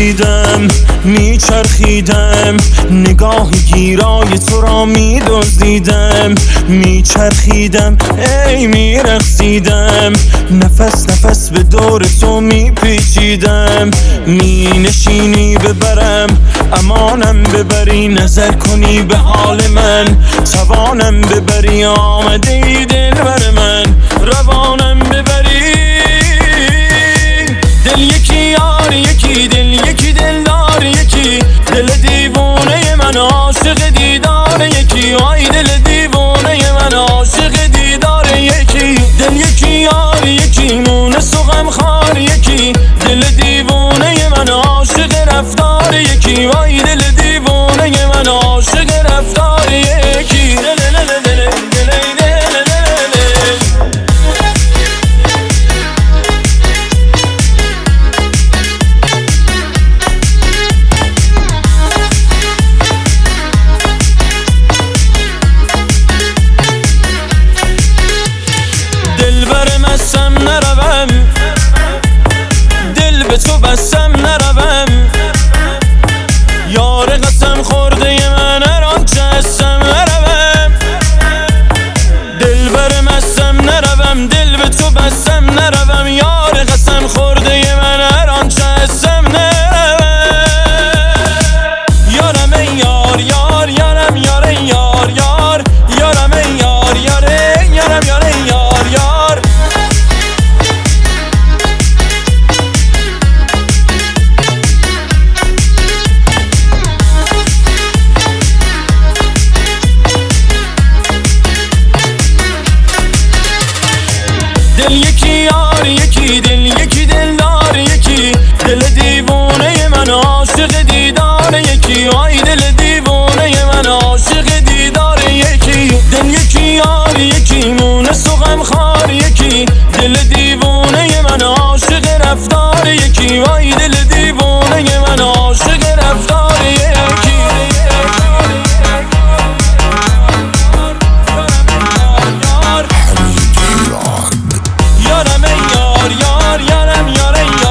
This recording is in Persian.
می‌دیدم میچرخیدم نگاه گیرای تو را میدزدیدم میچرخیدم ای میرخسیدم نفس نفس به دور تو میپیچیدم مینشینی ببرم امانم ببری نظر کنی به حال من توانم ببری آمده ای دل من. دل دیوونه من عاشق مستم نروم دل به تو بستم نروم یار قسم خورده من هر آنچه هستم نروم دل بر مستم نروم دل به تو بستم نروم دل یکی یار یکی دل یکی دل دار یکی دل دیوونه من عاشق دیدار یکی آی دل دیوونه من عاشق دیدار یکی دل یکی یار یکی مونس و غم خار یکی دل دیوونه من عاشق رفتار یکی وای یار یارم یاره یار.